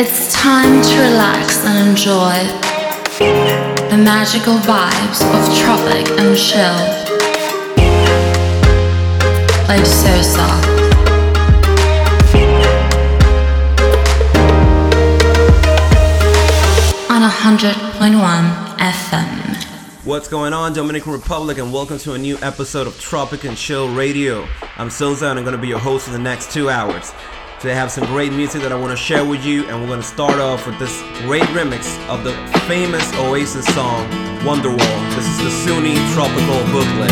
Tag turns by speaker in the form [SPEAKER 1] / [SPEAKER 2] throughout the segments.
[SPEAKER 1] It's time to relax and enjoy the magical vibes of tropic and chill. Life's so soft. On 100.1 FM.
[SPEAKER 2] What's going on, Dominican Republic, and welcome to a new episode of Tropic and Chill Radio. I'm Silza, and I'm going to be your host for the next two hours. Today, I have some great music that I want to share with you, and we're going to start off with this great remix of the famous Oasis song Wonderwall. This is the Sunni Tropical Booklet.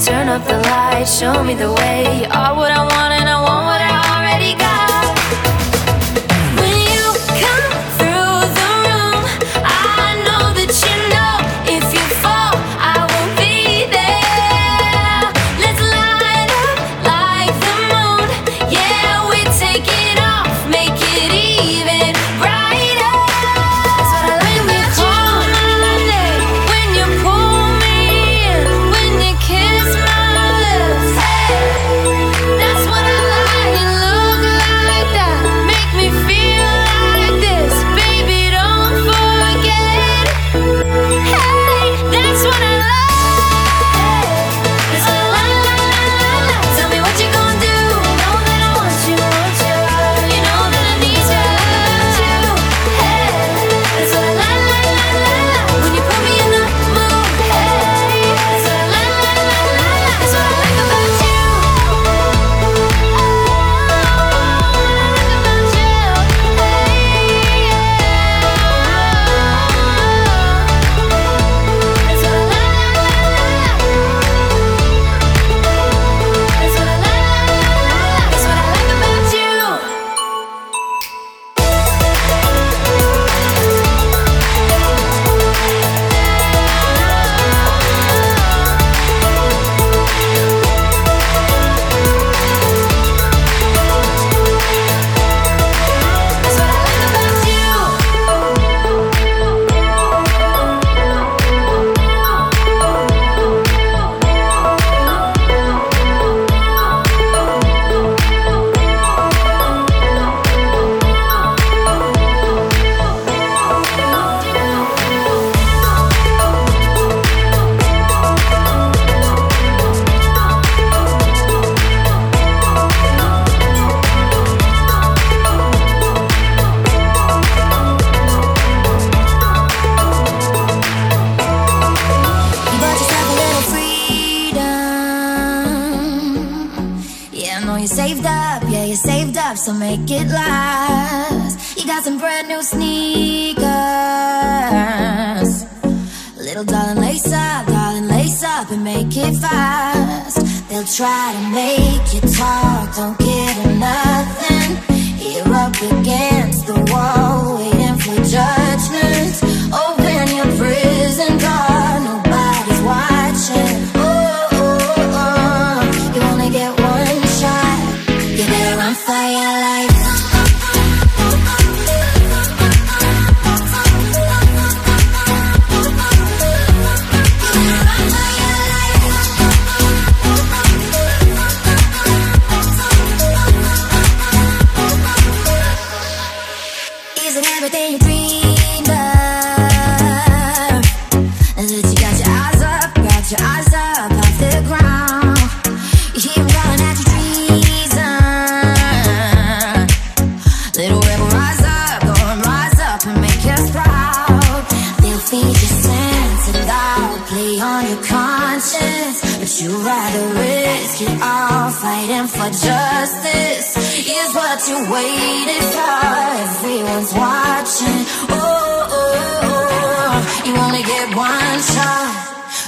[SPEAKER 3] Turn up the lights, show me the way. You are what I want, and I want what I already got.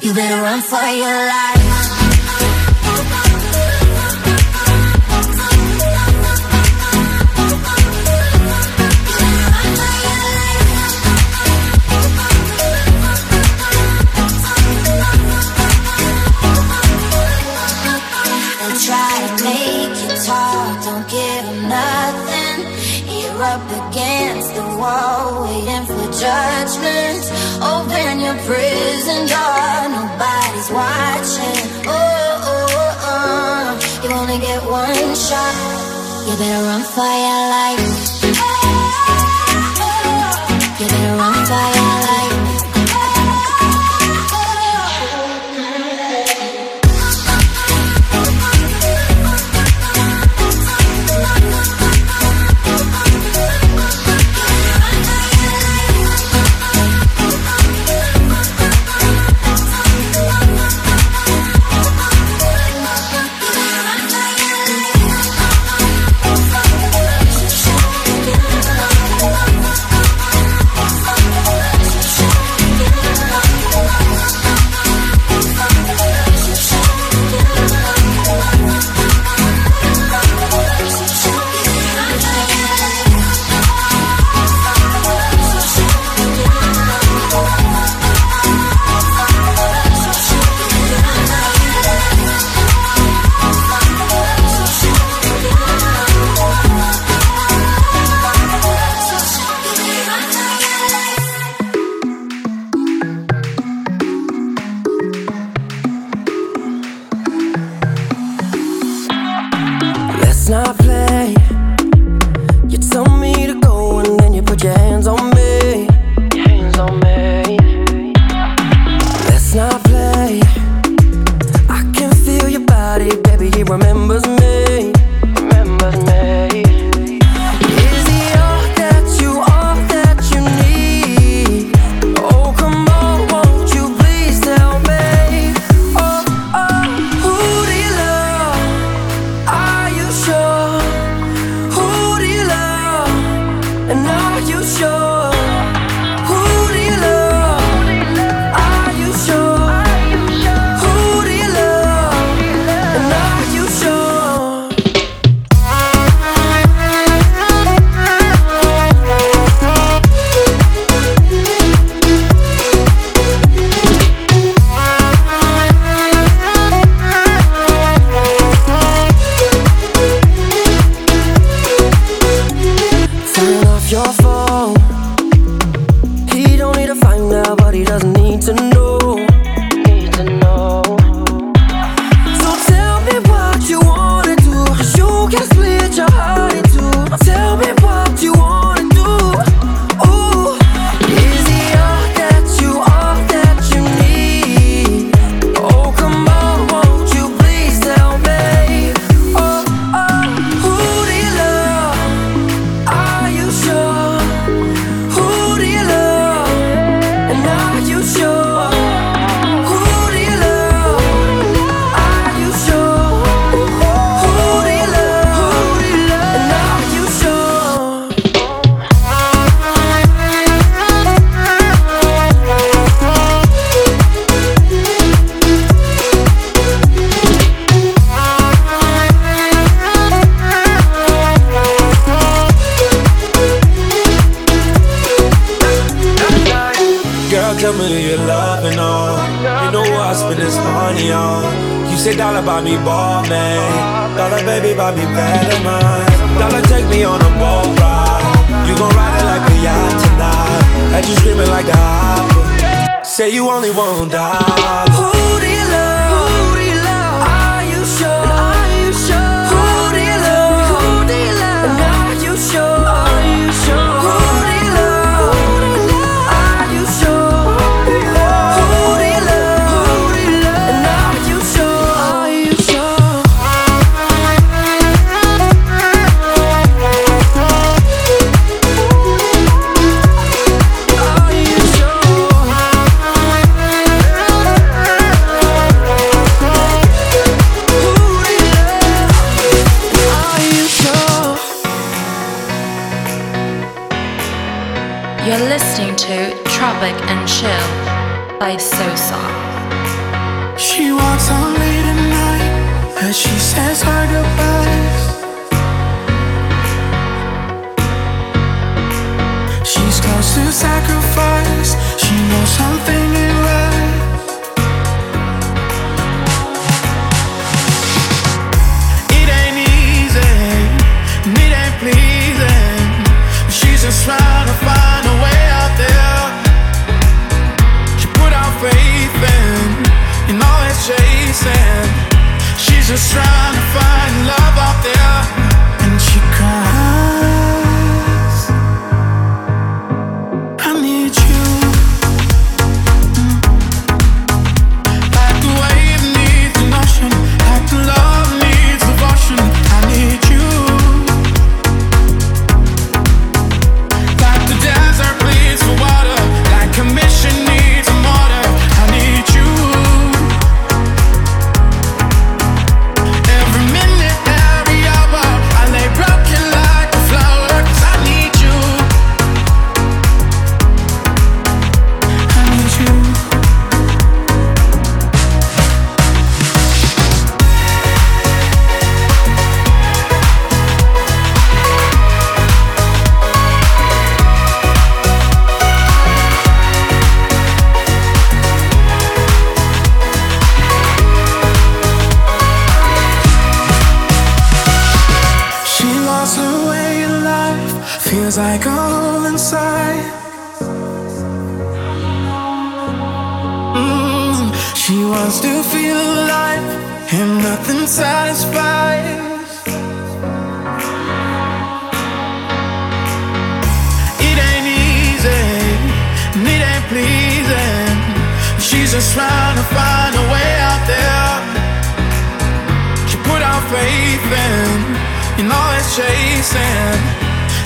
[SPEAKER 4] You better run for your life. baby,
[SPEAKER 1] you're
[SPEAKER 5] on fire like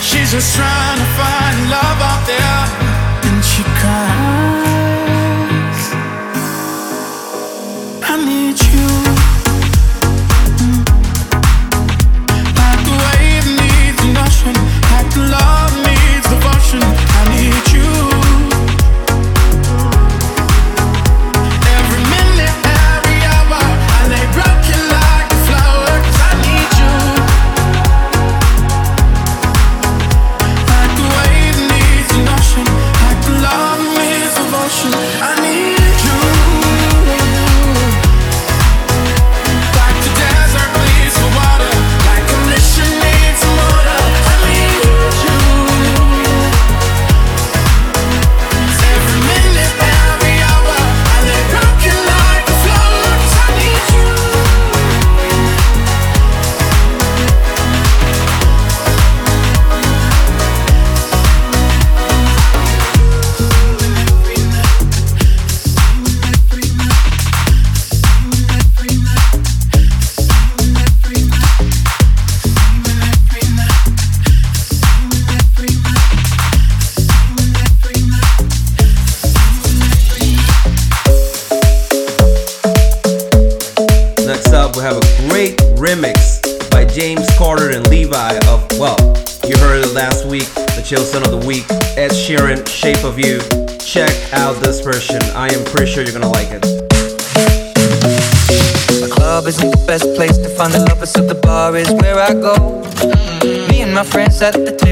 [SPEAKER 5] She's just trying to find love out there. set the
[SPEAKER 6] table.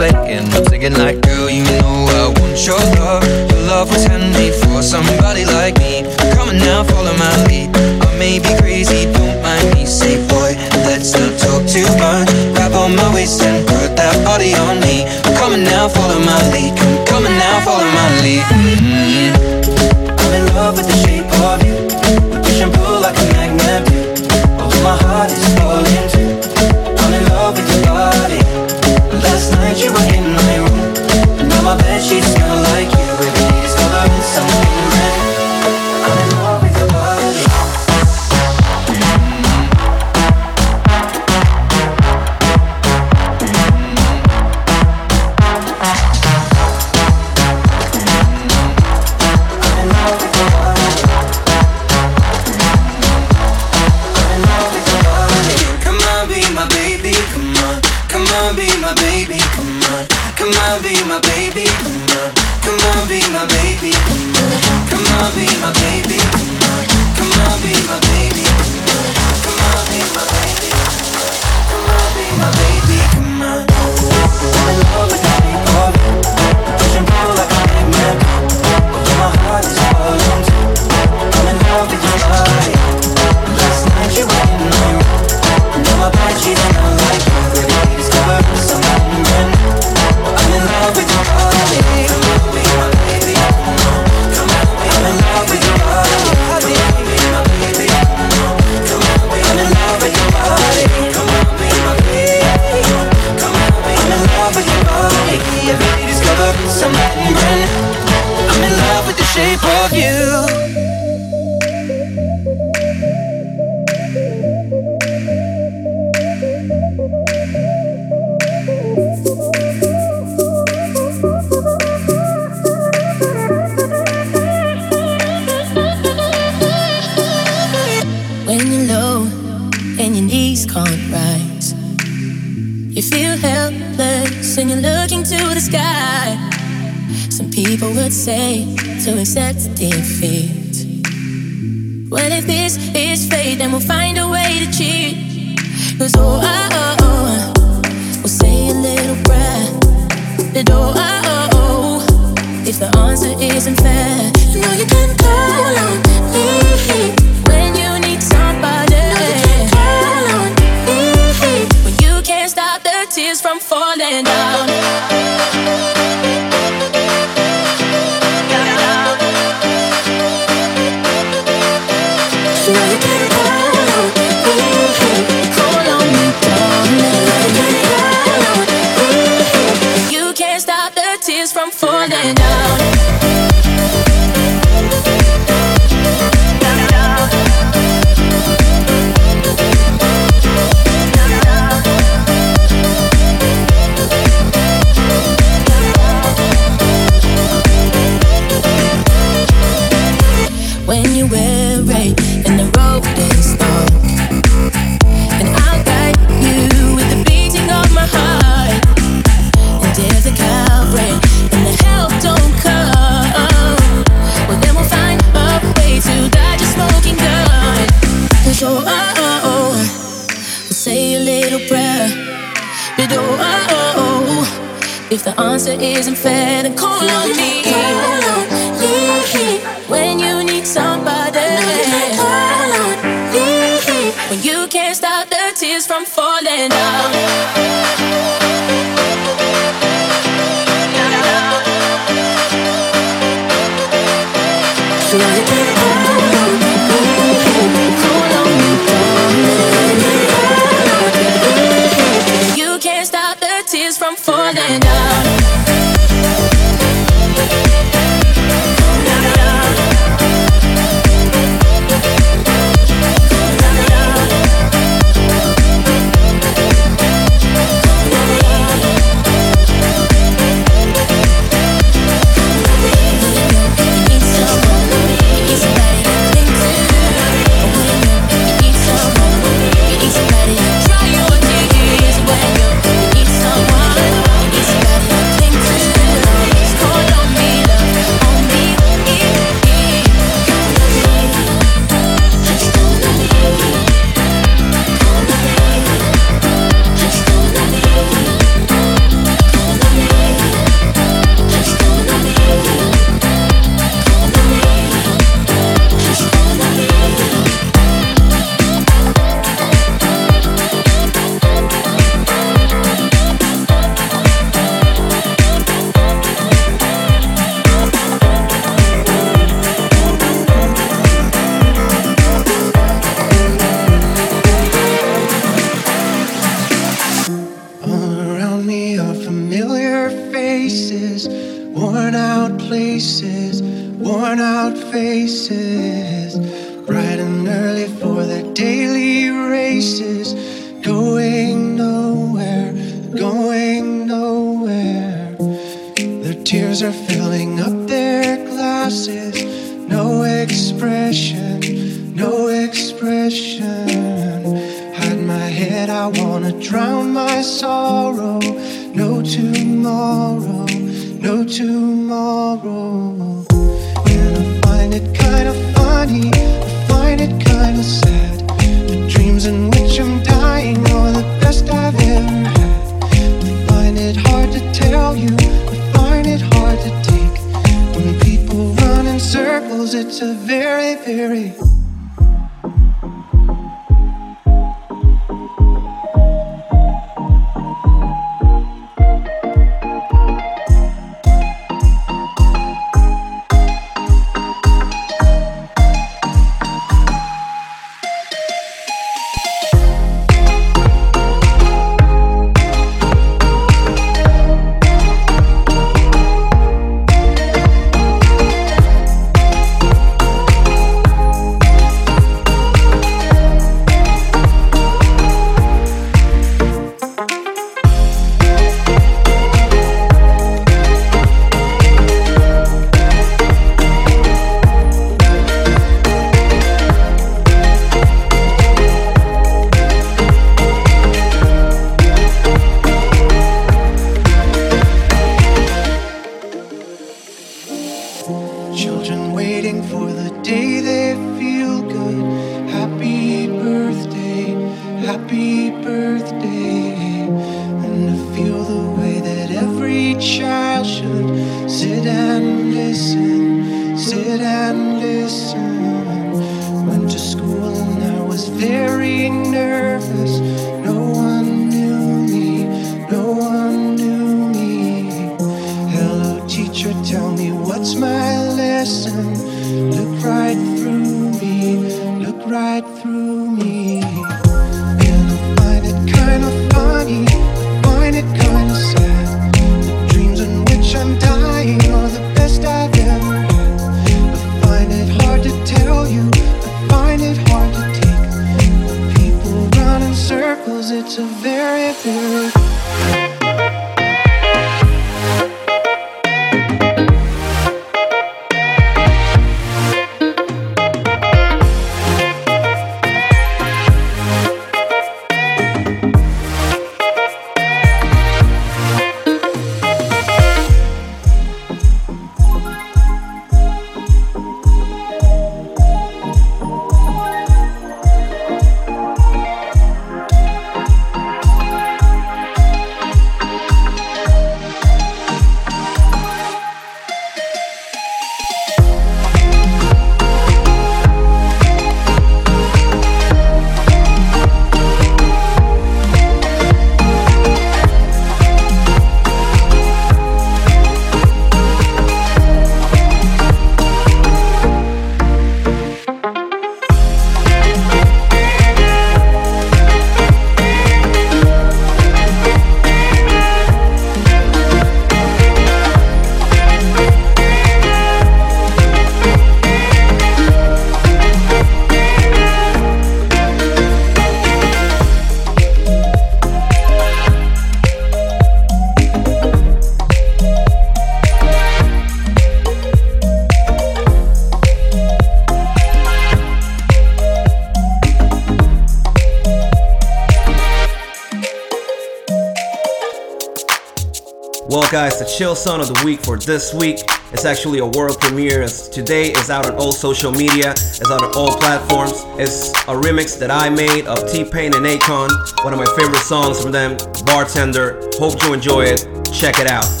[SPEAKER 6] the
[SPEAKER 7] chill song of the week for this week. It's actually a world premiere. It's, today is out on all social media. It's out on all platforms. It's a remix that I made of T-Pain and Akon. One of my favorite songs from them, Bartender. Hope you enjoy it. Check it out.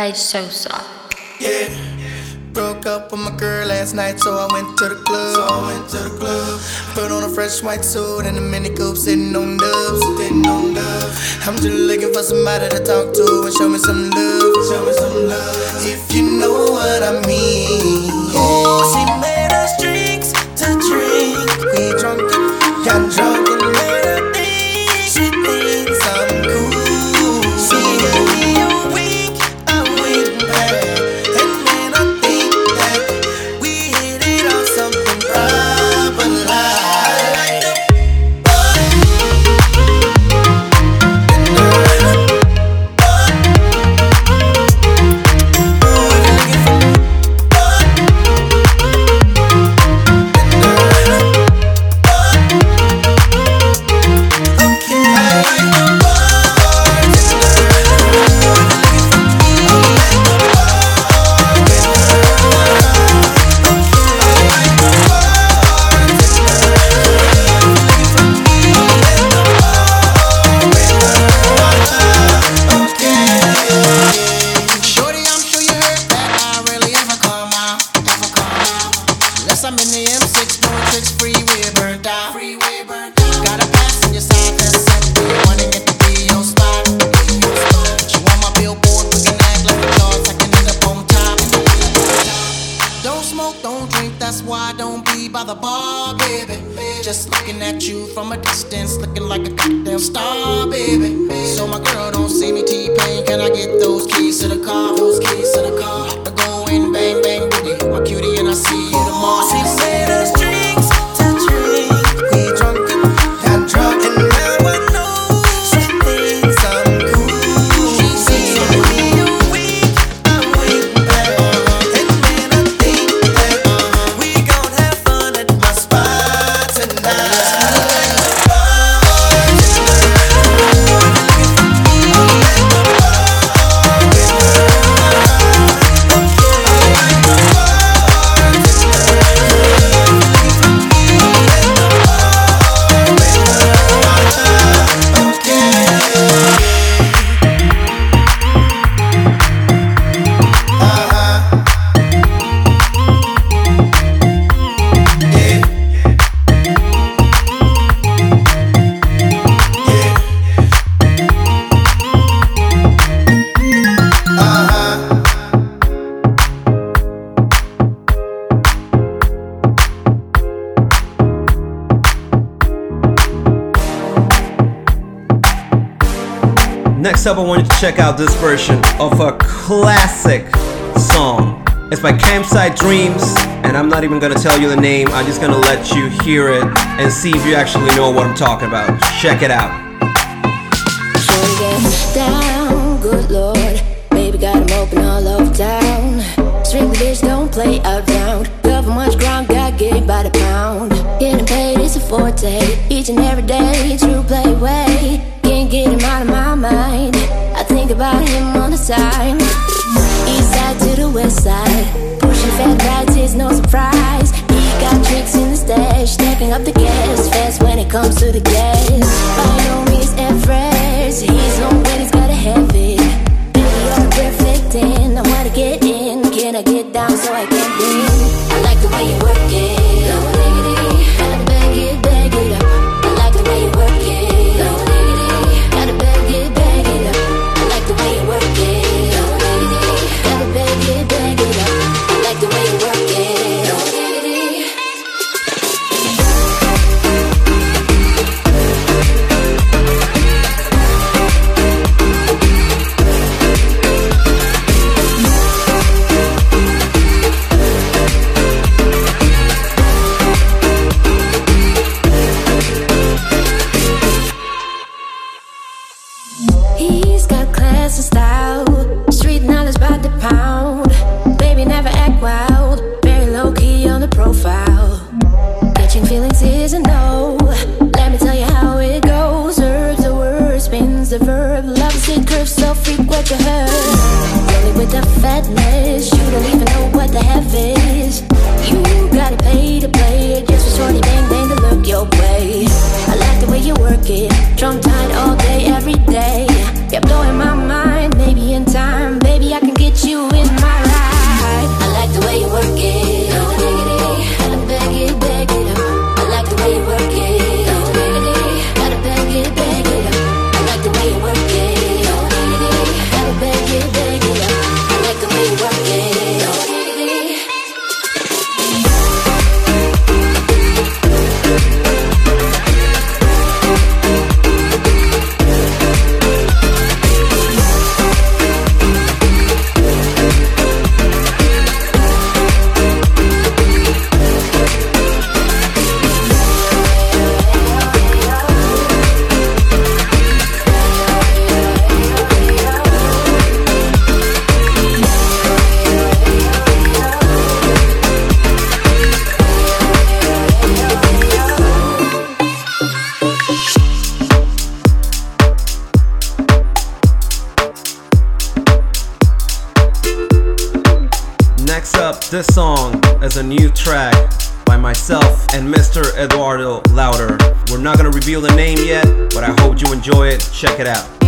[SPEAKER 1] by Sosa.
[SPEAKER 8] Yeah. Broke up with my girl last night, so I went to the club. So I went to the club. Put on a fresh white suit and a mini coupe, sitting on dubs, sitting on dubs. I'm just looking for somebody to talk to and show me some love, show me some love. If you know what I mean. up, I
[SPEAKER 7] want you to check out this version of a classic song. It's by Campsite Dreams, and I'm not even gonna tell you the name, I'm just gonna let you hear it and see if you actually know what I'm talking about. Check it out.
[SPEAKER 4] Each and every day, true play way. around him on the side. East side to the west side. Pushing fat rides no surprise. He got tricks in the stash. Stepping up the gas fast when it comes to the gas.
[SPEAKER 2] Reveal the name yet, but I hope you enjoy it. Check it out.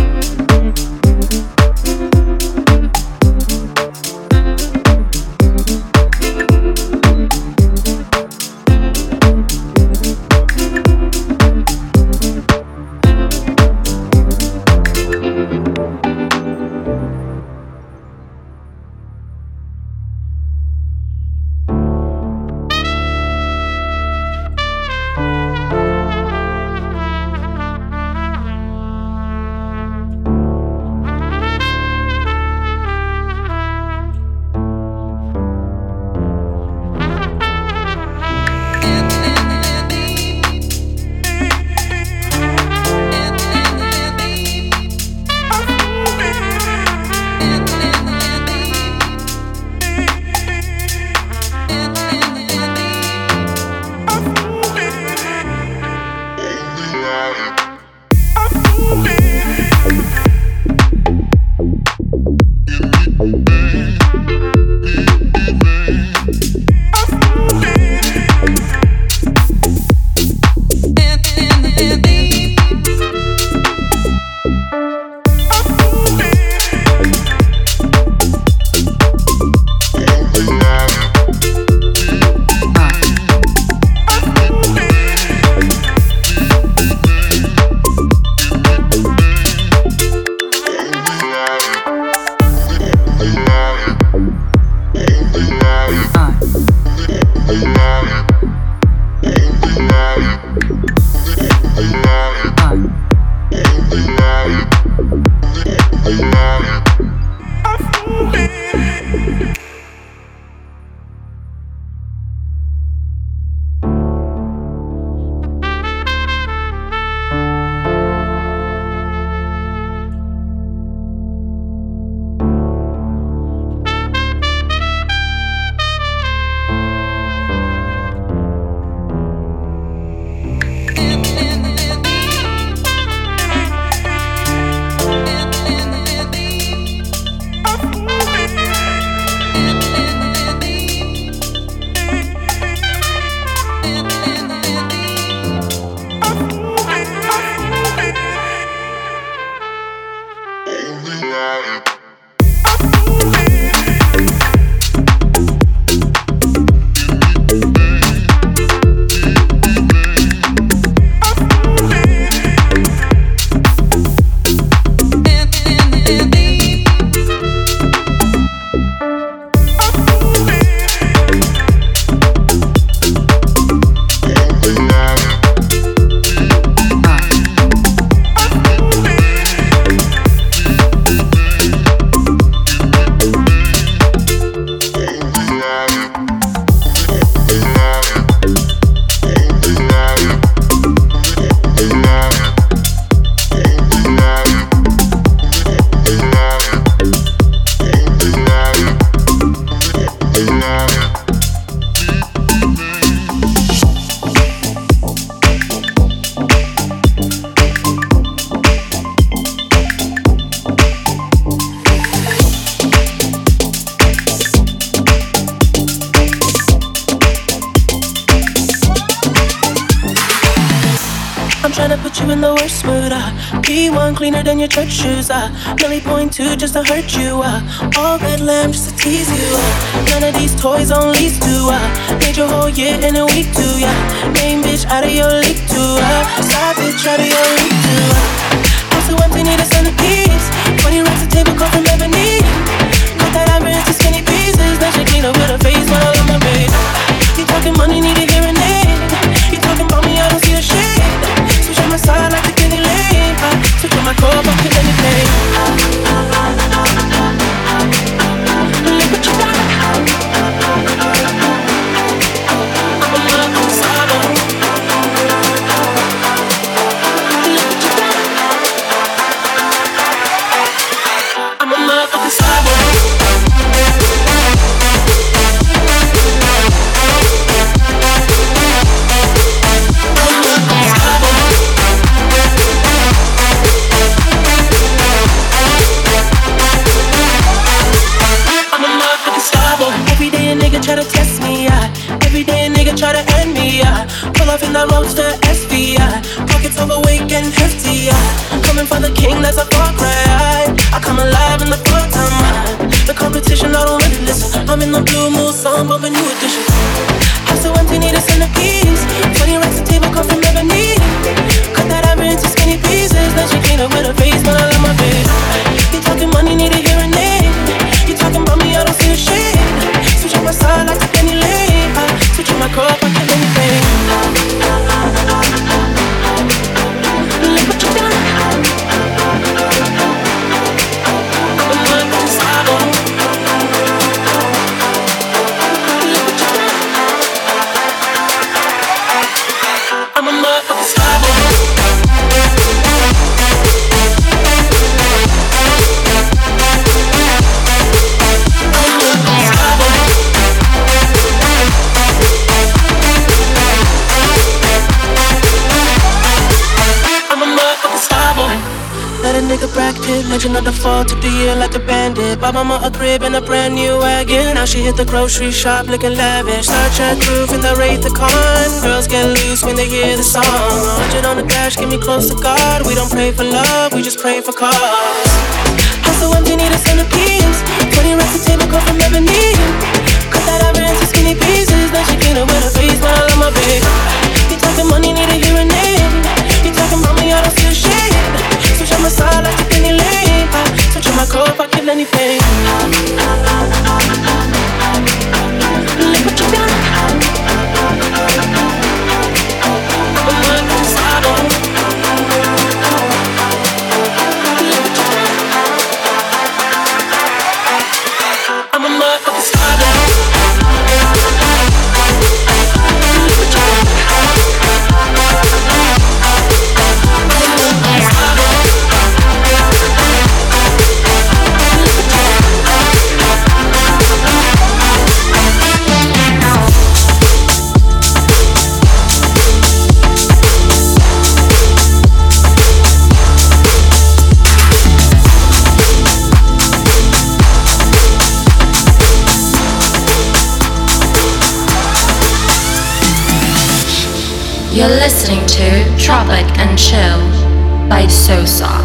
[SPEAKER 9] Hurt you. Uh, all red lamb just to tease you. Uh, none of these toys on lease to. Uh, made your whole year in a week too. Yeah, main bitch out of your league too. Uh, side bitch out of your league too. Uh, house so empty, need a Of the fall, took the year like a bandit. Bought mama a crib and a brand new wagon. Now she hit the grocery shop looking lavish. Star Trek roof and the Wraith the Con. Girls get loose when they hear the song. 100 on the dash, get me close to God. We don't pray for love, we just pray for cause. So empty, need a centerpiece. 20 racks a table, come from ebony. Cut that ivory into skinny pieces. Then she up with her face, but I love my baby. You talking money, need a hearing aid. You talking mommy, I don't see a shade. Switch on my side like a. If I kill anything.
[SPEAKER 1] You're listening to Tropic and Chill by Sosa.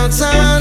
[SPEAKER 10] outside.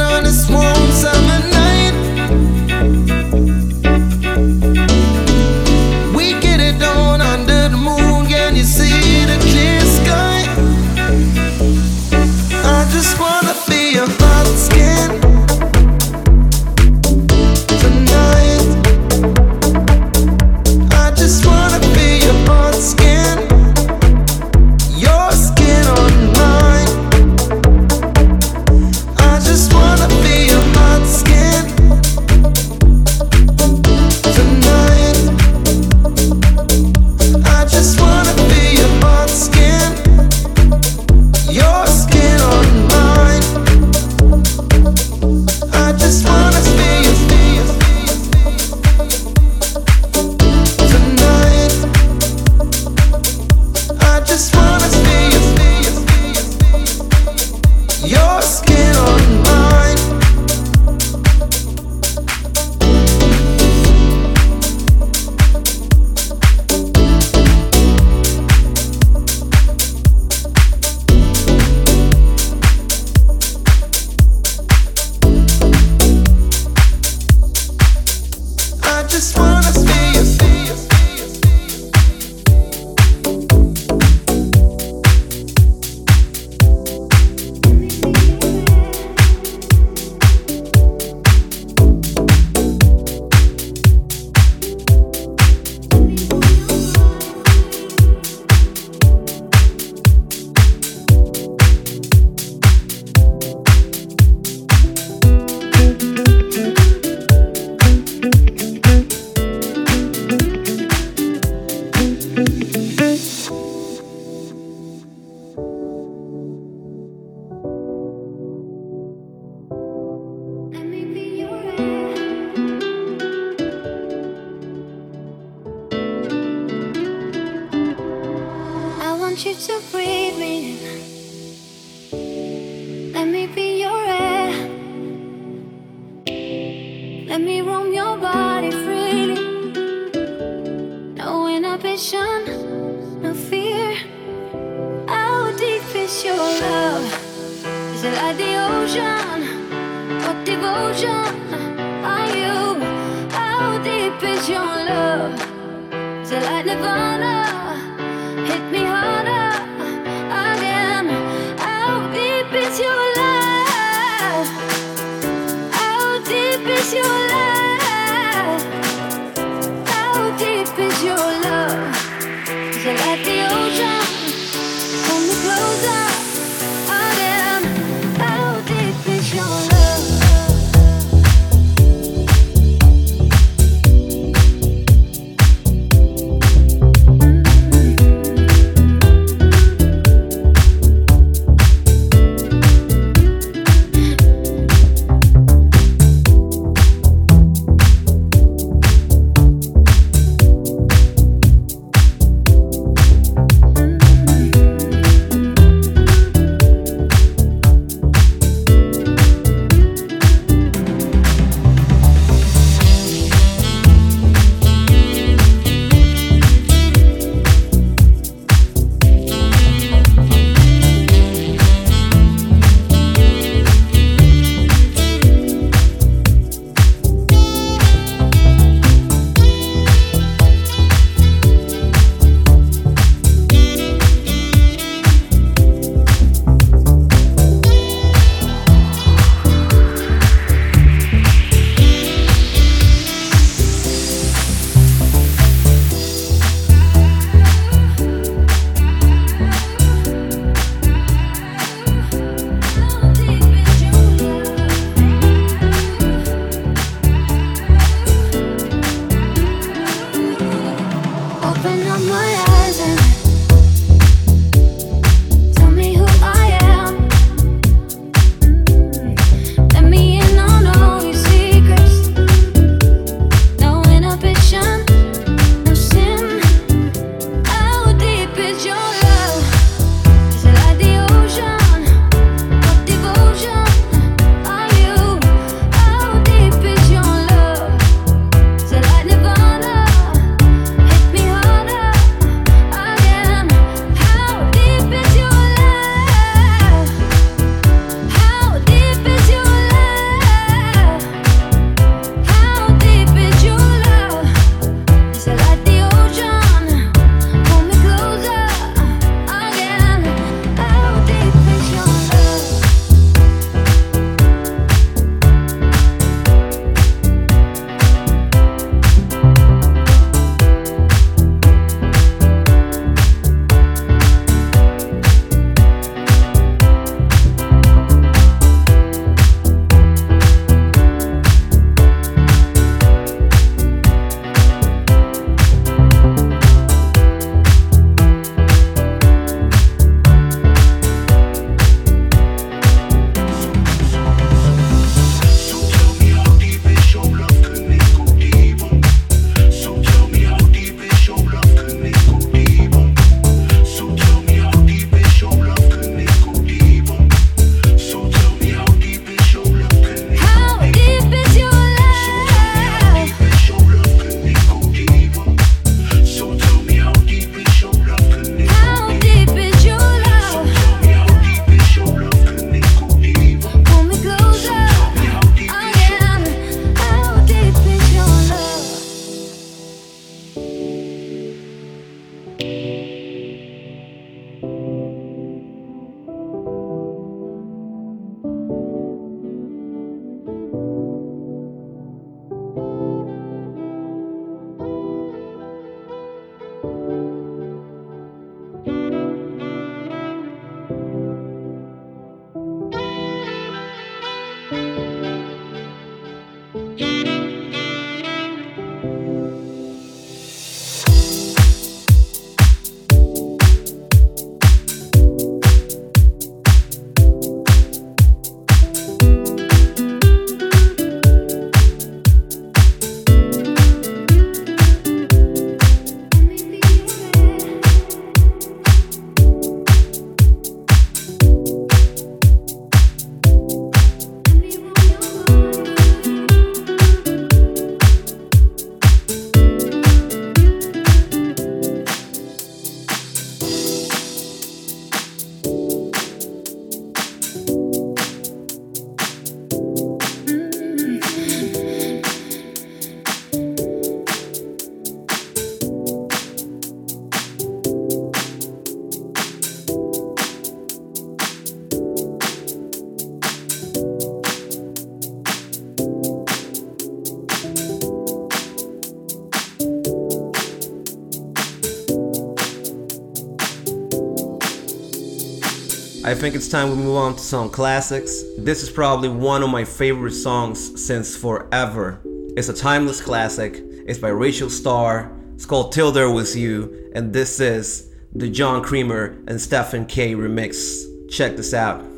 [SPEAKER 10] Think it's time we move on to some classics. This is probably one of my favorite songs since forever. It's a timeless classic. It's by Rachel Starr. It's called Till There Was You, and this is the John Creamer and Stephen K remix. Check this out.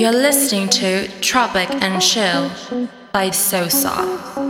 [SPEAKER 1] You're listening to Tropic and Chill by Sosa.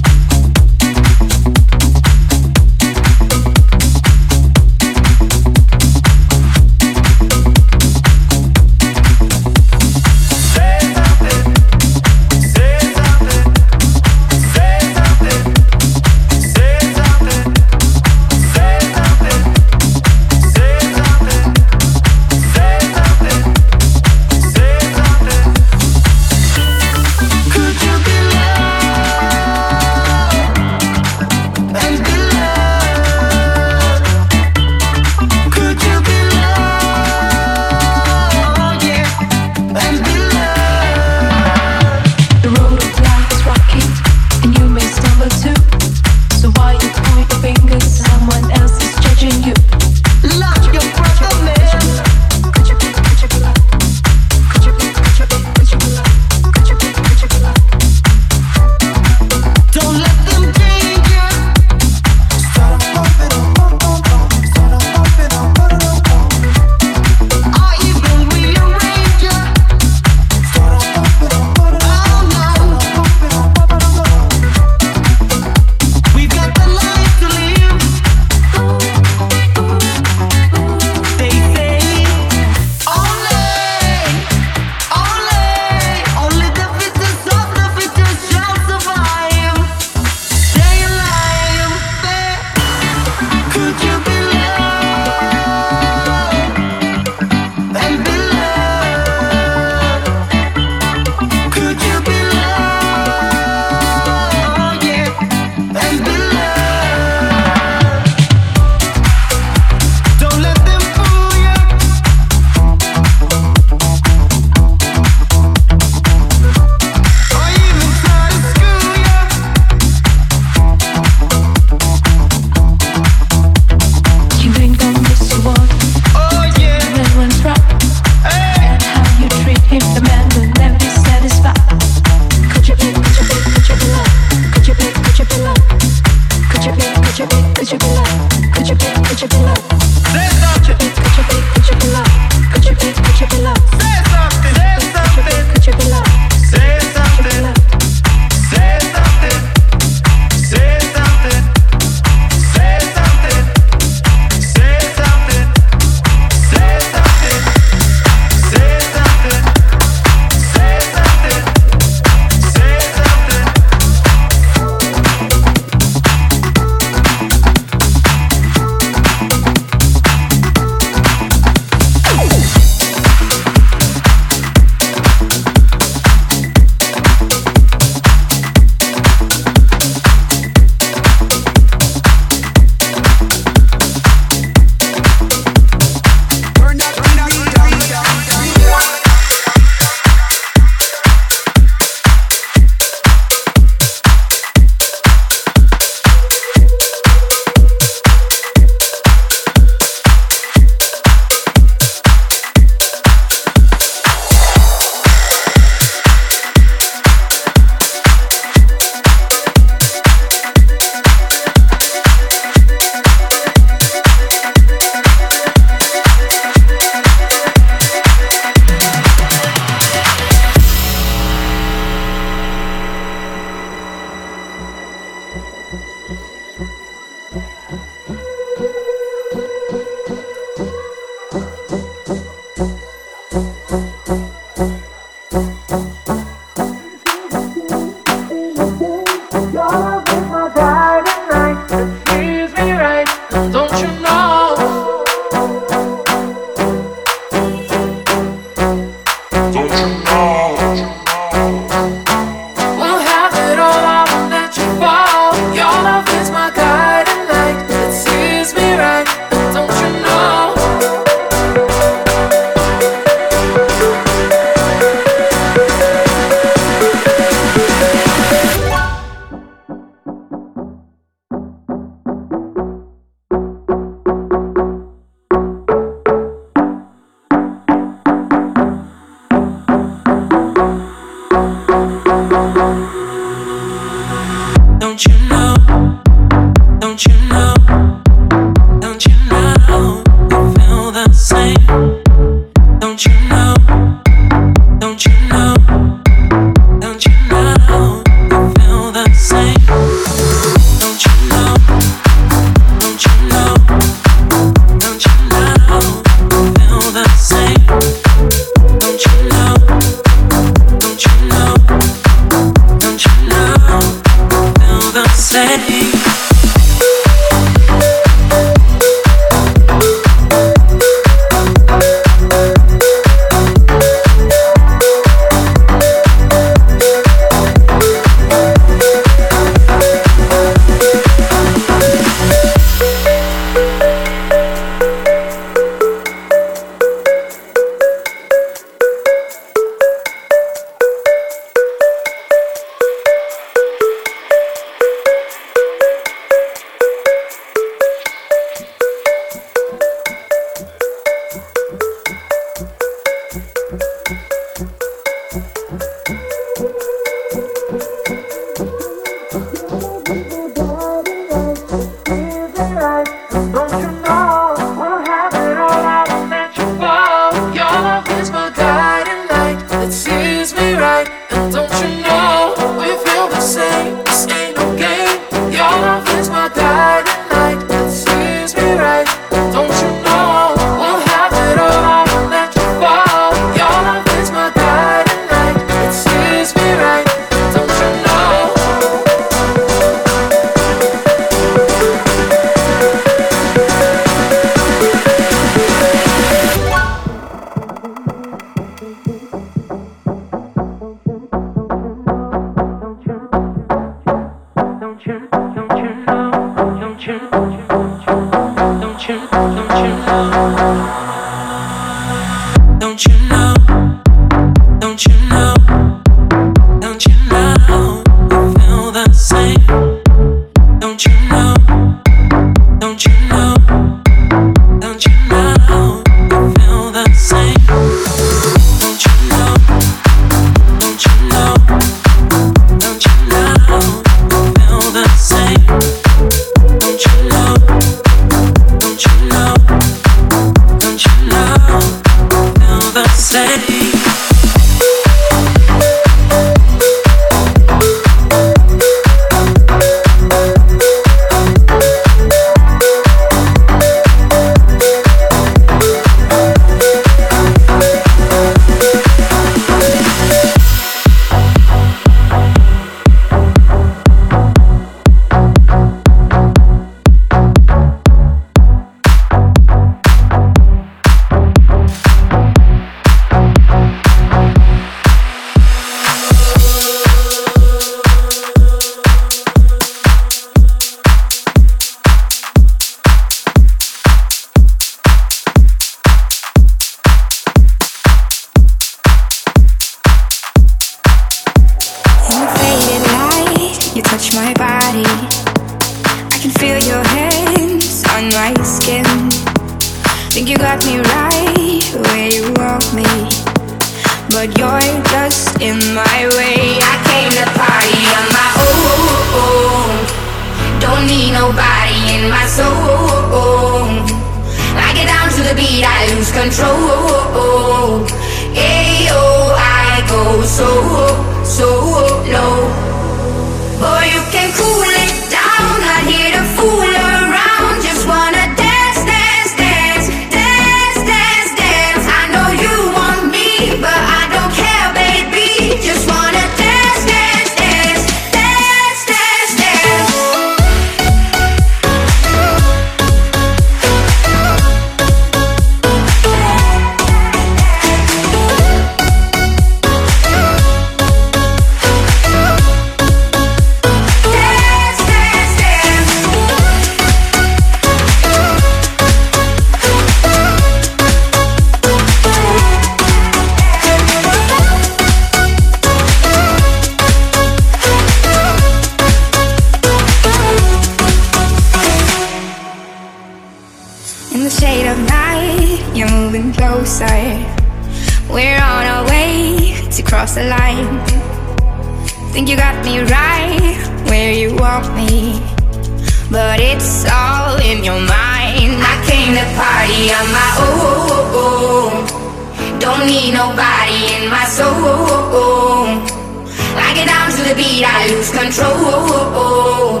[SPEAKER 11] I lose control.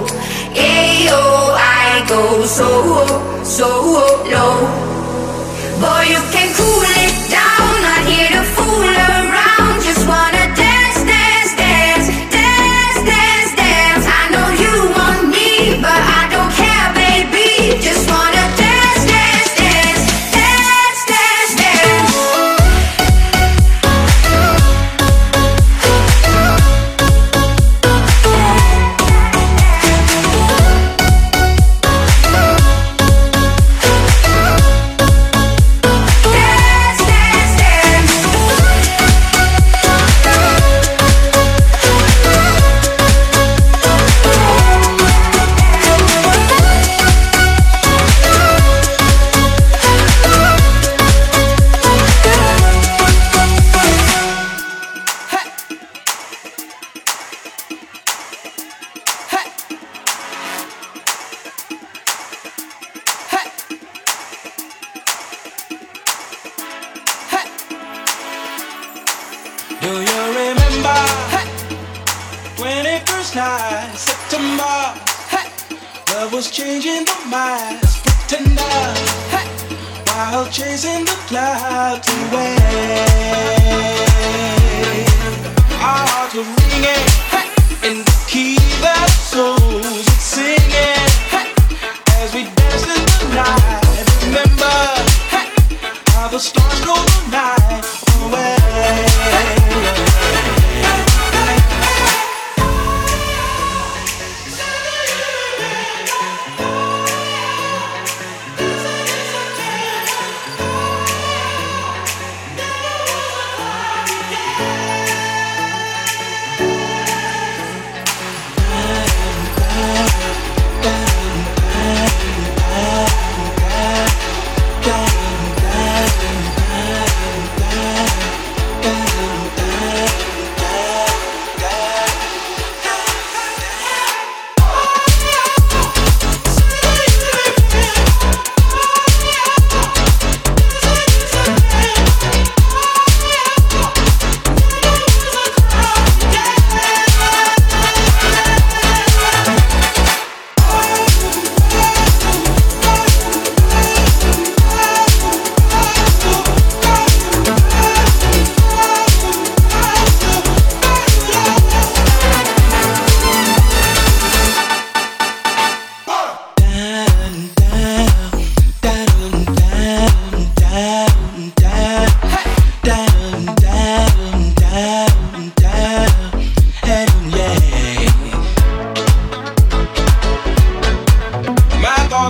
[SPEAKER 11] Ayo, I go so, so low. Boy, you can cool.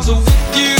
[SPEAKER 4] with you.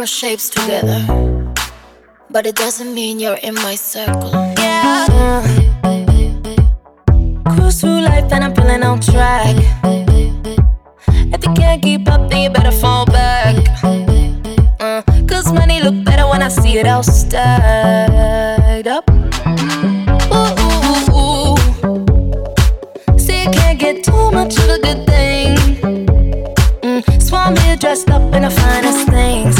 [SPEAKER 4] we shapes together, but it doesn't mean you're in my circle. Yeah. Cruise through life and I'm feeling on track. If you can't keep up, then you better fall back. Uh, Cause money look better when I see it all stacked up. Ooh, ooh, ooh. See, you can't get too much of a good thing. Mm, Swan here dressed up in the finest things.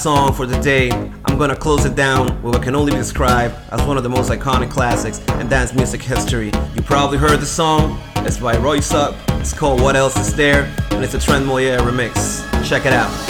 [SPEAKER 7] song for the day. I'm gonna close it down with what can only be described as one of the most iconic classics in dance music history. You probably heard the song. It's by Röyksopp. It's called What Else Is There, and it's a Trentemøller remix. Check it out.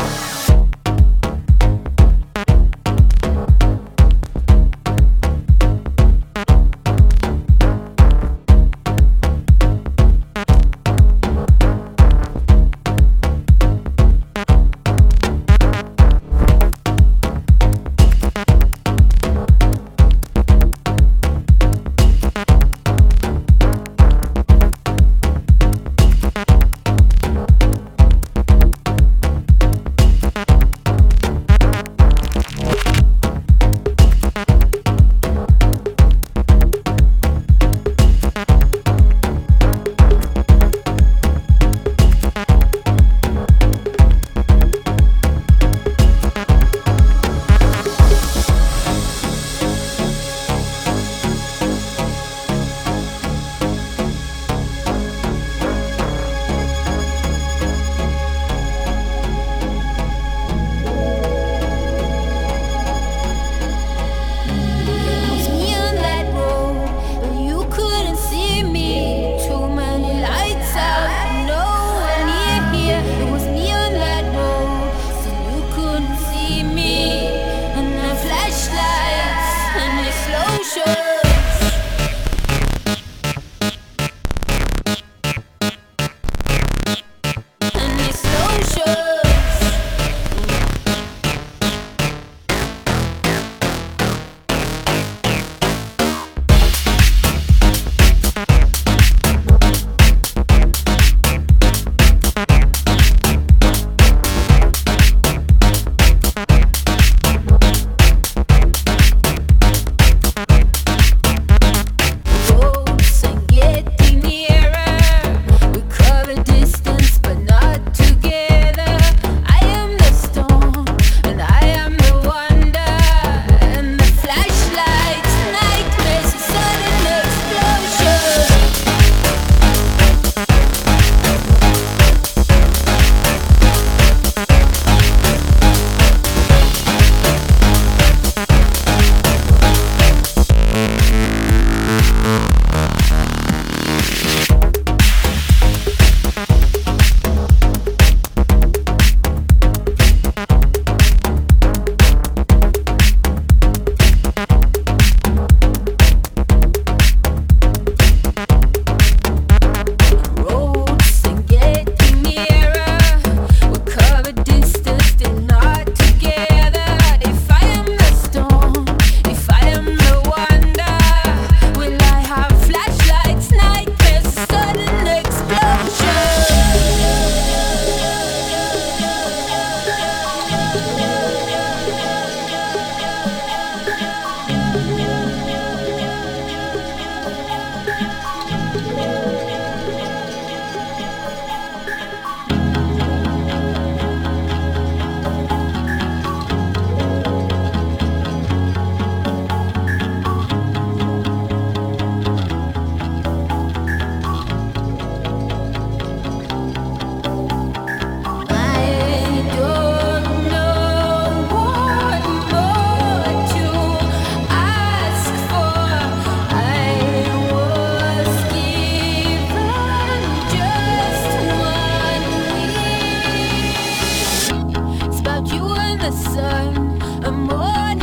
[SPEAKER 7] in the sun, a morning.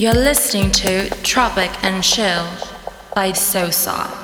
[SPEAKER 1] You're listening to Tropic and Chill by Sosa.